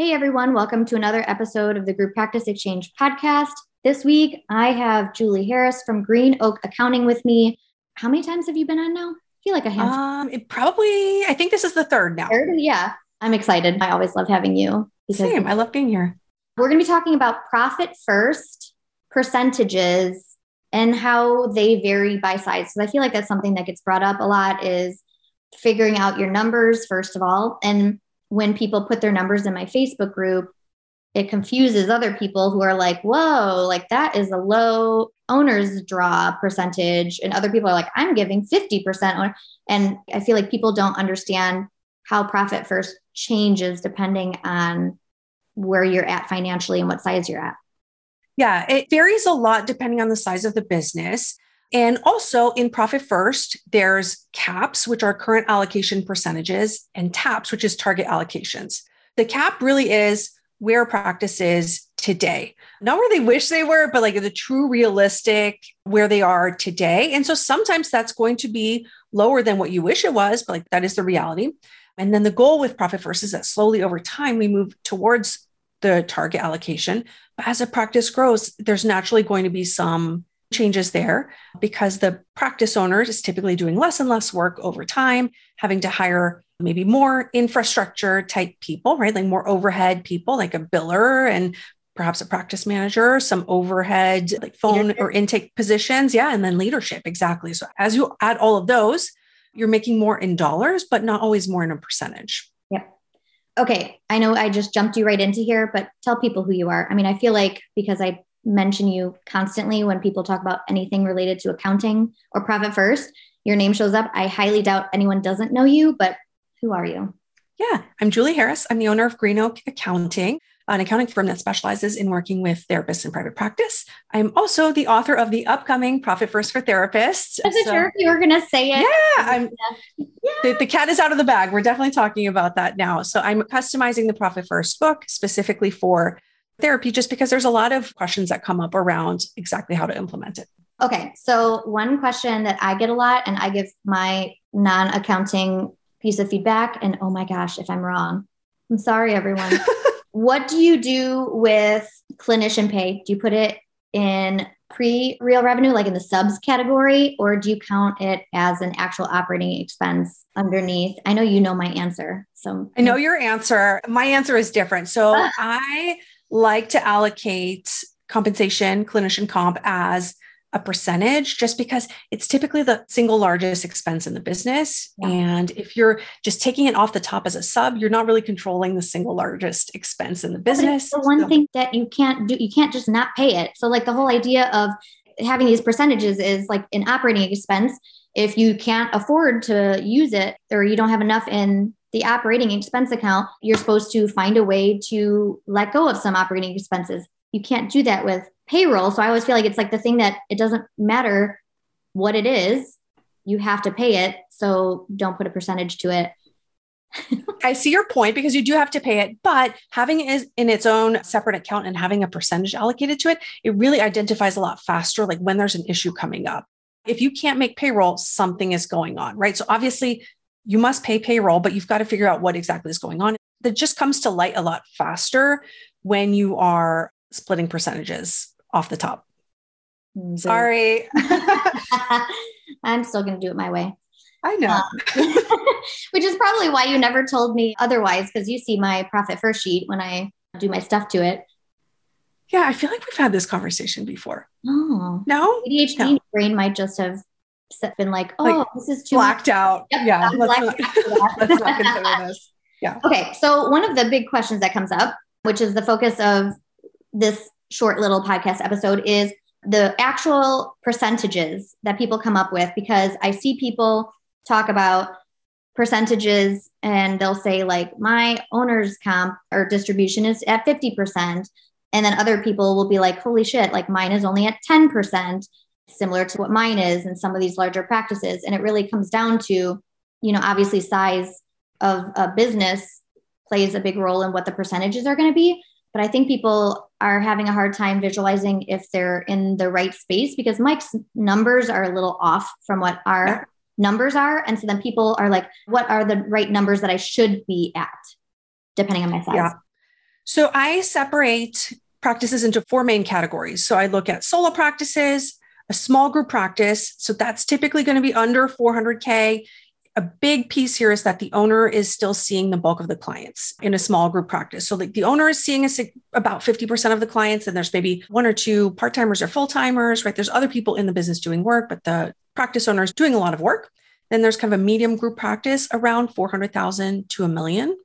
Hey everyone, welcome to another episode of the Group Practice Exchange podcast. This week I have Julie Herres from Green Oak Accounting with me. How many times have you been on now? I feel like a handful. Um, it probably I think this is the third now. Third? Yeah. I'm excited. I always love having you. Same. I love being here. We're going to be talking about profit first, percentages, and how they vary by size. Because I feel like that's something that gets brought up a lot is figuring out your numbers, first of all, and when people put their numbers in my Facebook group, it confuses other people who are like, whoa, like that is a low owner's draw percentage. And other people are like, I'm giving 50%. And I feel like people don't understand how profit first changes depending on where you're at financially and what size you're at. Yeah, it varies a lot depending on the size of the business. And also in Profit First, there's caps, which are current allocation percentages, and TAPs, which is target allocations. The cap really is where practice is today, not where they wish they were, but like the true realistic where they are today. And so sometimes that's going to be lower than what you wish it was, but like that is the reality. And then the goal with Profit First is that slowly over time, we move towards the target allocation. But as a practice grows, there's naturally going to be some changes there because the practice owner is typically doing less and less work over time, having to hire maybe more infrastructure type people, right? Like more overhead people, like a biller and perhaps a practice manager, some overhead like phone leadership. or intake positions. Yeah. And then leadership. Exactly. So as you add all of those, you're making more in dollars, but not always more in a percentage. Yeah. Okay. I know I just jumped you right into here, but tell people who you are. I mean, I feel like because I mention you constantly when people talk about anything related to accounting or profit first. Your name shows up. I highly doubt anyone doesn't know you, but who are you? Yeah, I'm Julie Herres. I'm the owner of Green Oak Accounting, an accounting firm that specializes in working with therapists in private practice. I'm also the author of the upcoming Profit First for Therapists. I wasn't so, sure if you were going to say it. Yeah, I'm, yeah. The, the cat is out of the bag. We're definitely talking about that now. So I'm customizing the Profit First book specifically for therapy just because there's a lot of questions that come up around exactly how to implement it. Okay. So, one question that I get a lot, and I give my non accounting piece of feedback, and oh my gosh, if I'm wrong, I'm sorry, everyone. what do you do with clinician pay? Do you put it in pre real revenue, like in the subs category, or do you count it as an actual operating expense underneath? I know you know my answer. So I know your answer. My answer is different. So I like to allocate compensation, clinician comp, as a percentage just because it's typically the single largest expense in the business. Yeah. And if you're just taking it off the top as a sub, you're not really controlling the single largest expense in the business. the one so. thing that you can't do, you can't just not pay it. So, like the whole idea of having these percentages is like an operating expense. If you can't afford to use it or you don't have enough in the operating expense account, you're supposed to find a way to let go of some operating expenses. You can't do that with payroll. So I always feel like it's like the thing that it doesn't matter what it is, you have to pay it. So don't put a percentage to it. I see your point because you do have to pay it, but having it in its own separate account and having a percentage allocated to it, it really identifies a lot faster, like when there's an issue coming up. If you can't make payroll, something is going on, right? So obviously, you must pay payroll, but you've got to figure out what exactly is going on. That just comes to light a lot faster when you are splitting percentages off the top. Sorry. I'm still going to do it my way. I know. Um, which is probably why you never told me otherwise, because you see my profit first sheet when I do my stuff to it. Yeah, I feel like we've had this conversation before. Oh. No? ADHD no. brain might just have been like, oh, like, this is too blacked much. out. Yep, yeah. Let's not, let's not consider this. Yeah. Okay. So, one of the big questions that comes up, which is the focus of this short little podcast episode, is the actual percentages that people come up with because I see people talk about percentages and they'll say like my owner's comp or distribution is at 50% and then other people will be like holy shit like mine is only at 10% similar to what mine is in some of these larger practices and it really comes down to you know obviously size of a business plays a big role in what the percentages are going to be but i think people are having a hard time visualizing if they're in the right space because mike's numbers are a little off from what our numbers are. And so then people are like, what are the right numbers that I should be at, depending on my size? Yeah. So I separate practices into four main categories. So I look at solo practices, a small group practice. So that's typically going to be under 400K. A big piece here is that the owner is still seeing the bulk of the clients in a small group practice. So like the owner is seeing a, about 50% of the clients, and there's maybe one or two part timers or full timers, right? There's other people in the business doing work, but the practice owner is doing a lot of work. Then there's kind of a medium group practice around 400,000 to a million.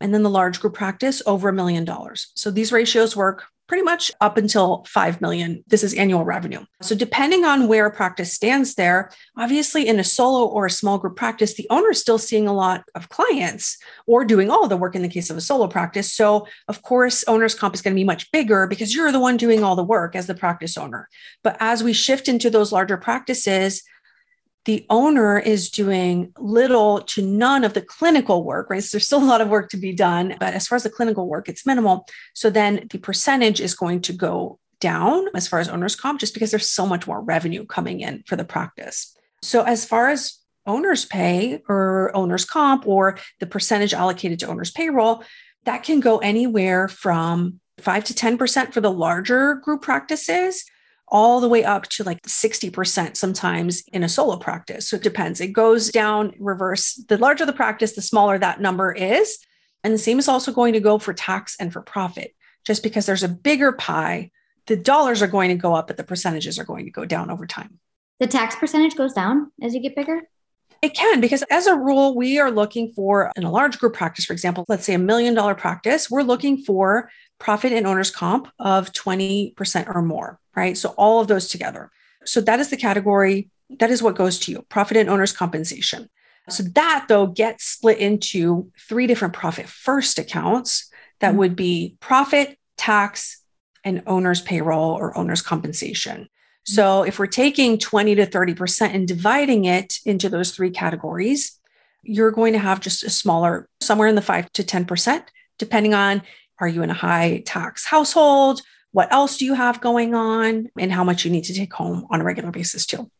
And then the large group practice over a million dollars. So these ratios work pretty much up until 5 million. This is annual revenue. So depending on where a practice stands there, obviously in a solo or a small group practice, the owner is still seeing a lot of clients or doing all the work in the case of a solo practice. So of course, owner's comp is going to be much bigger because you're the one doing all the work as the practice owner. But as we shift into those larger practices, the owner is doing little to none of the clinical work, right? So there's still a lot of work to be done, but as far as the clinical work, it's minimal. So then the percentage is going to go down as far as owner's comp, just because there's so much more revenue coming in for the practice. So as far as owner's pay or owner's comp or the percentage allocated to owner's payroll, that can go anywhere from 5 to 10% for the larger group practices all the way up to like 60% sometimes in a solo practice. So it depends. It goes down reverse. The larger the practice, the smaller that number is. And the same is also going to go for tax and for profit. Just because there's a bigger pie, the dollars are going to go up, but the percentages are going to go down over time. The tax percentage goes down as you get bigger? It can, because as a rule, we are looking for in a large group practice, for example, let's say a million dollar practice, we're looking for profit and owner's comp of 20% or more, right? So all of those together. So that is the category, that is what goes to you profit and owner's compensation. So that though gets split into three different profit first accounts that mm-hmm. would be profit, tax, and owner's payroll or owner's compensation. Mm-hmm. So if we're taking 20 to 30% and dividing it into those three categories, you're going to have just a smaller, somewhere in the 5 to 10%, depending on are you in a high tax household? What else do you have going on? And how much you need to take home on a regular basis, too.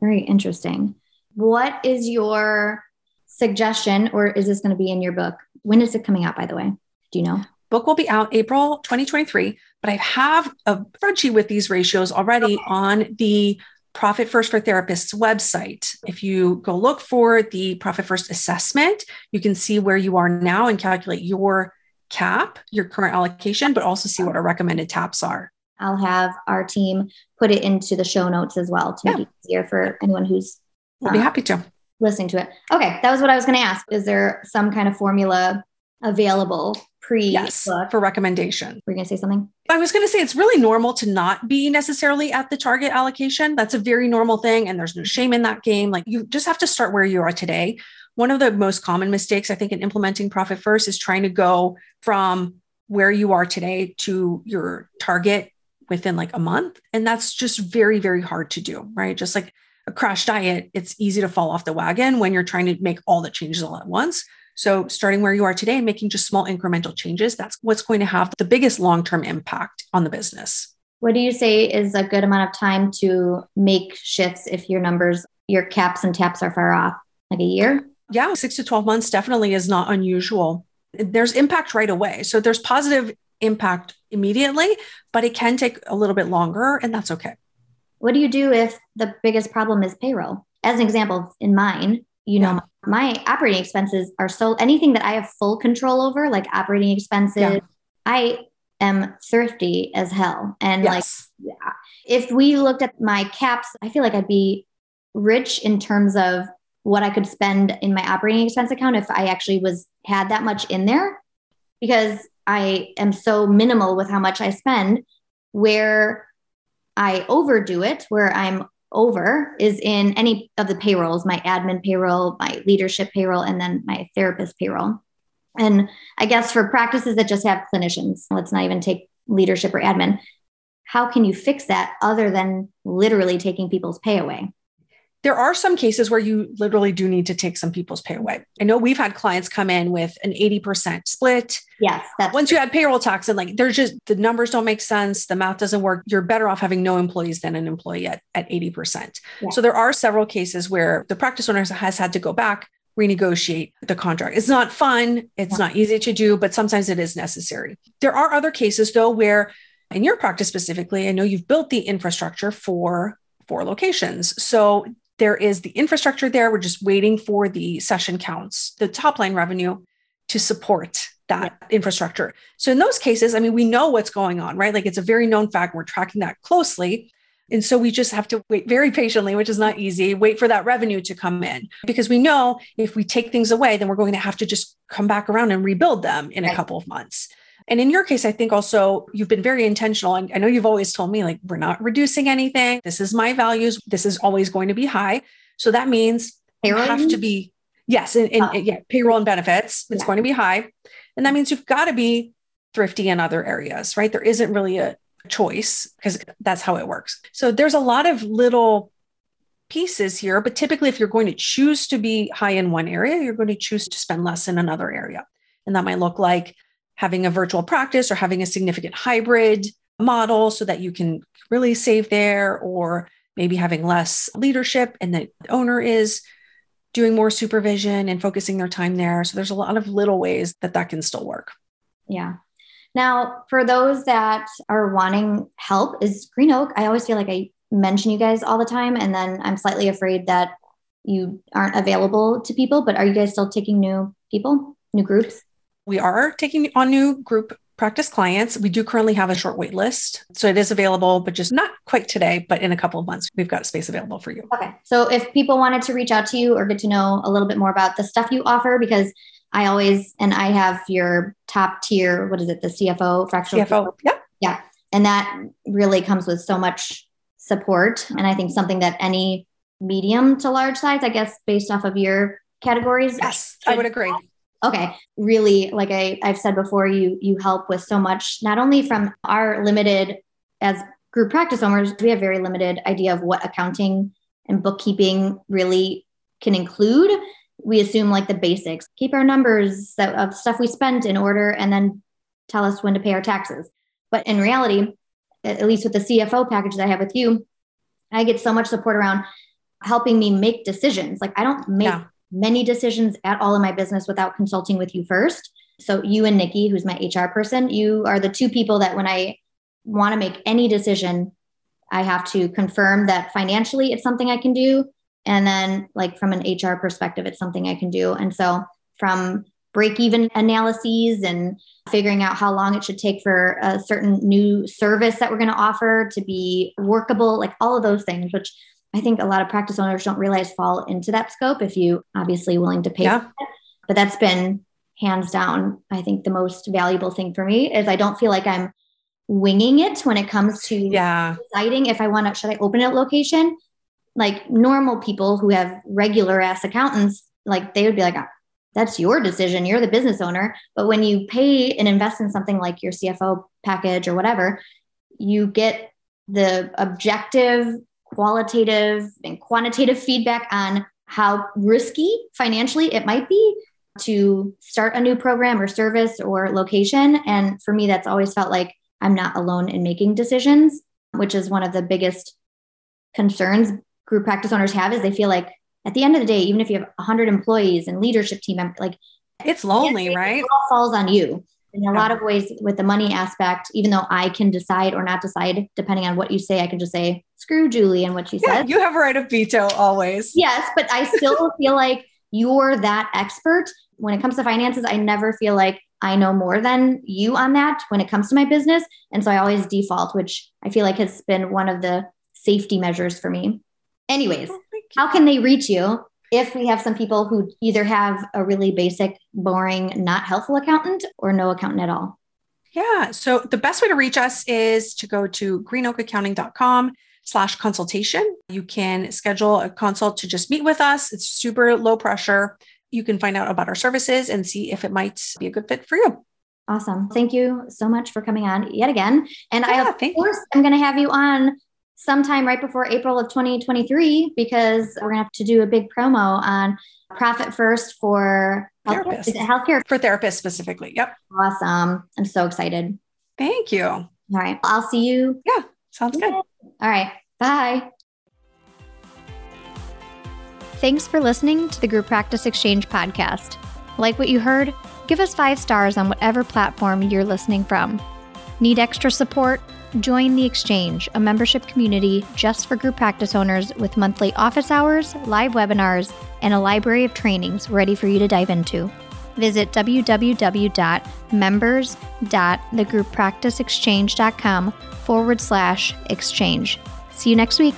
Very interesting. What is your suggestion, or is this going to be in your book? When is it coming out, by the way? Do you know? Book will be out April 2023, but I have a spreadsheet with these ratios already on the Profit First for Therapists website. If you go look for the Profit First assessment, you can see where you are now and calculate your cap your current allocation, but also see what our recommended taps are. I'll have our team put it into the show notes as well to yeah. make it easier for anyone who's. We'll be um, happy to. Listening to it. Okay, that was what I was going to ask. Is there some kind of formula available pre yes, for recommendation. Were you going to say something? I was going to say it's really normal to not be necessarily at the target allocation. That's a very normal thing. And there's no shame in that game. Like you just have to start where you are today one of the most common mistakes I think in implementing profit first is trying to go from where you are today to your target within like a month. And that's just very, very hard to do, right? Just like a crash diet, it's easy to fall off the wagon when you're trying to make all the changes all at once. So, starting where you are today and making just small incremental changes, that's what's going to have the biggest long term impact on the business. What do you say is a good amount of time to make shifts if your numbers, your caps and taps are far off? Like a year? Yeah, six to 12 months definitely is not unusual. There's impact right away. So, there's positive impact immediately, but it can take a little bit longer, and that's okay. What do you do if the biggest problem is payroll? As an example, in mine, you know, my operating expenses are so anything that I have full control over, like operating expenses, yeah. I am thrifty as hell. And yes. like, if we looked at my caps, I feel like I'd be rich in terms of what I could spend in my operating expense account if I actually was had that much in there because I am so minimal with how much I spend where I overdo it, where I'm over is in any of the payrolls my admin payroll, my leadership payroll, and then my therapist payroll. And I guess for practices that just have clinicians, let's not even take leadership or admin, how can you fix that other than literally taking people's pay away? There are some cases where you literally do need to take some people's pay away. I know we've had clients come in with an 80% split. Yes. Once true. you add payroll tax and like there's just the numbers don't make sense, the math doesn't work. You're better off having no employees than an employee at, at 80%. Yeah. So there are several cases where the practice owner has had to go back, renegotiate the contract. It's not fun, it's yeah. not easy to do, but sometimes it is necessary. There are other cases though where in your practice specifically, I know you've built the infrastructure for four locations. So there is the infrastructure there. We're just waiting for the session counts, the top line revenue to support that yeah. infrastructure. So in those cases, I mean, we know what's going on, right? Like it's a very known fact. We're tracking that closely. And so we just have to wait very patiently, which is not easy, wait for that revenue to come in because we know if we take things away, then we're going to have to just come back around and rebuild them in right. a couple of months. And in your case, I think also you've been very intentional. And I know you've always told me, like, we're not reducing anything. This is my values. This is always going to be high. So that means payroll you have to be, yes, and, and oh. yeah, payroll and benefits. It's yeah. going to be high. And that means you've got to be thrifty in other areas, right? There isn't really a choice because that's how it works. So there's a lot of little pieces here, but typically, if you're going to choose to be high in one area, you're going to choose to spend less in another area. And that might look like having a virtual practice or having a significant hybrid model so that you can really save there, or maybe having less leadership and the owner is doing more supervision and focusing their time there. So there's a lot of little ways that that can still work. Yeah. Now, for those that are wanting help, is Green Oak, I always feel like I mention you guys all the time, and then I'm slightly afraid that you aren't available to people, but are you guys still taking new people, new groups? We are taking on new group practice clients. We do currently have a short wait list. So it is available, but just not quite today, but in a couple of months, we've got space available for you. Okay. So if people wanted to reach out to you or get to know a little bit more about the stuff you offer, because I always, and I have your top tier, what is it, the CFO, fractional CFO. Yeah. Yeah. And that really comes with so much support. And I think something that any medium to large size, I guess, based off of your categories. Yes, I would agree okay really like I, i've said before you you help with so much not only from our limited as group practice owners we have very limited idea of what accounting and bookkeeping really can include. We assume like the basics keep our numbers of stuff we spent in order and then tell us when to pay our taxes. But in reality at least with the cfo package that i have with you i get so much support around helping me make decisions. Like i don't make yeah many decisions at all in my business without consulting with you first. So, you and Nikki, who's my HR person, you are the two people that when I want to make any decision, I have to confirm that financially it's something I can do. And then, like, from an HR perspective, it's something I can do. And so, from break even analyses and figuring out how long it should take for a certain new service that we're going to offer to be workable, like all of those things, which I think a lot of practice owners don't realize fall into that scope if you obviously willing to pay. Yeah. But that's been hands down, I think the most valuable thing for me is I don't feel like I'm winging it when it comes to yeah. deciding if I want to, should I open a location? Like normal people who have regular ass accountants, like they would be like, oh, that's your decision. You're the business owner. But when you pay and invest in something like your CFO package or whatever, you get the objective qualitative and quantitative feedback on how risky financially it might be to start a new program or service or location. And for me, that's always felt like I'm not alone in making decisions, which is one of the biggest concerns group practice owners have is they feel like at the end of the day, even if you have 100 employees and leadership team, like it's lonely, right? It all falls on you. In a lot of ways, with the money aspect, even though I can decide or not decide, depending on what you say, I can just say, screw Julie and what she yeah, says. You have a right of veto always. Yes, but I still feel like you're that expert. When it comes to finances, I never feel like I know more than you on that when it comes to my business. And so I always default, which I feel like has been one of the safety measures for me. Anyways, oh, how can they reach you if we have some people who either have a really basic, boring, not helpful accountant or no accountant at all? Yeah. So the best way to reach us is to go to greenoakaccounting.com slash consultation. You can schedule a consult to just meet with us. It's super low pressure. You can find out about our services and see if it might be a good fit for you. Awesome. Thank you so much for coming on yet again. And yeah, I, of course, you. I'm going to have you on sometime right before April of 2023 because we're going to have to do a big promo on Profit First for therapists. healthcare for therapists specifically. Yep. Awesome. I'm so excited. Thank you. All right. I'll see you. Yeah. Sounds good. All right. Bye. Thanks for listening to the Group Practice Exchange podcast. Like what you heard? Give us five stars on whatever platform you're listening from. Need extra support? Join the Exchange, a membership community just for group practice owners with monthly office hours, live webinars, and a library of trainings ready for you to dive into. Visit www.members.thegrouppracticeexchange.com forward slash exchange. See you next week.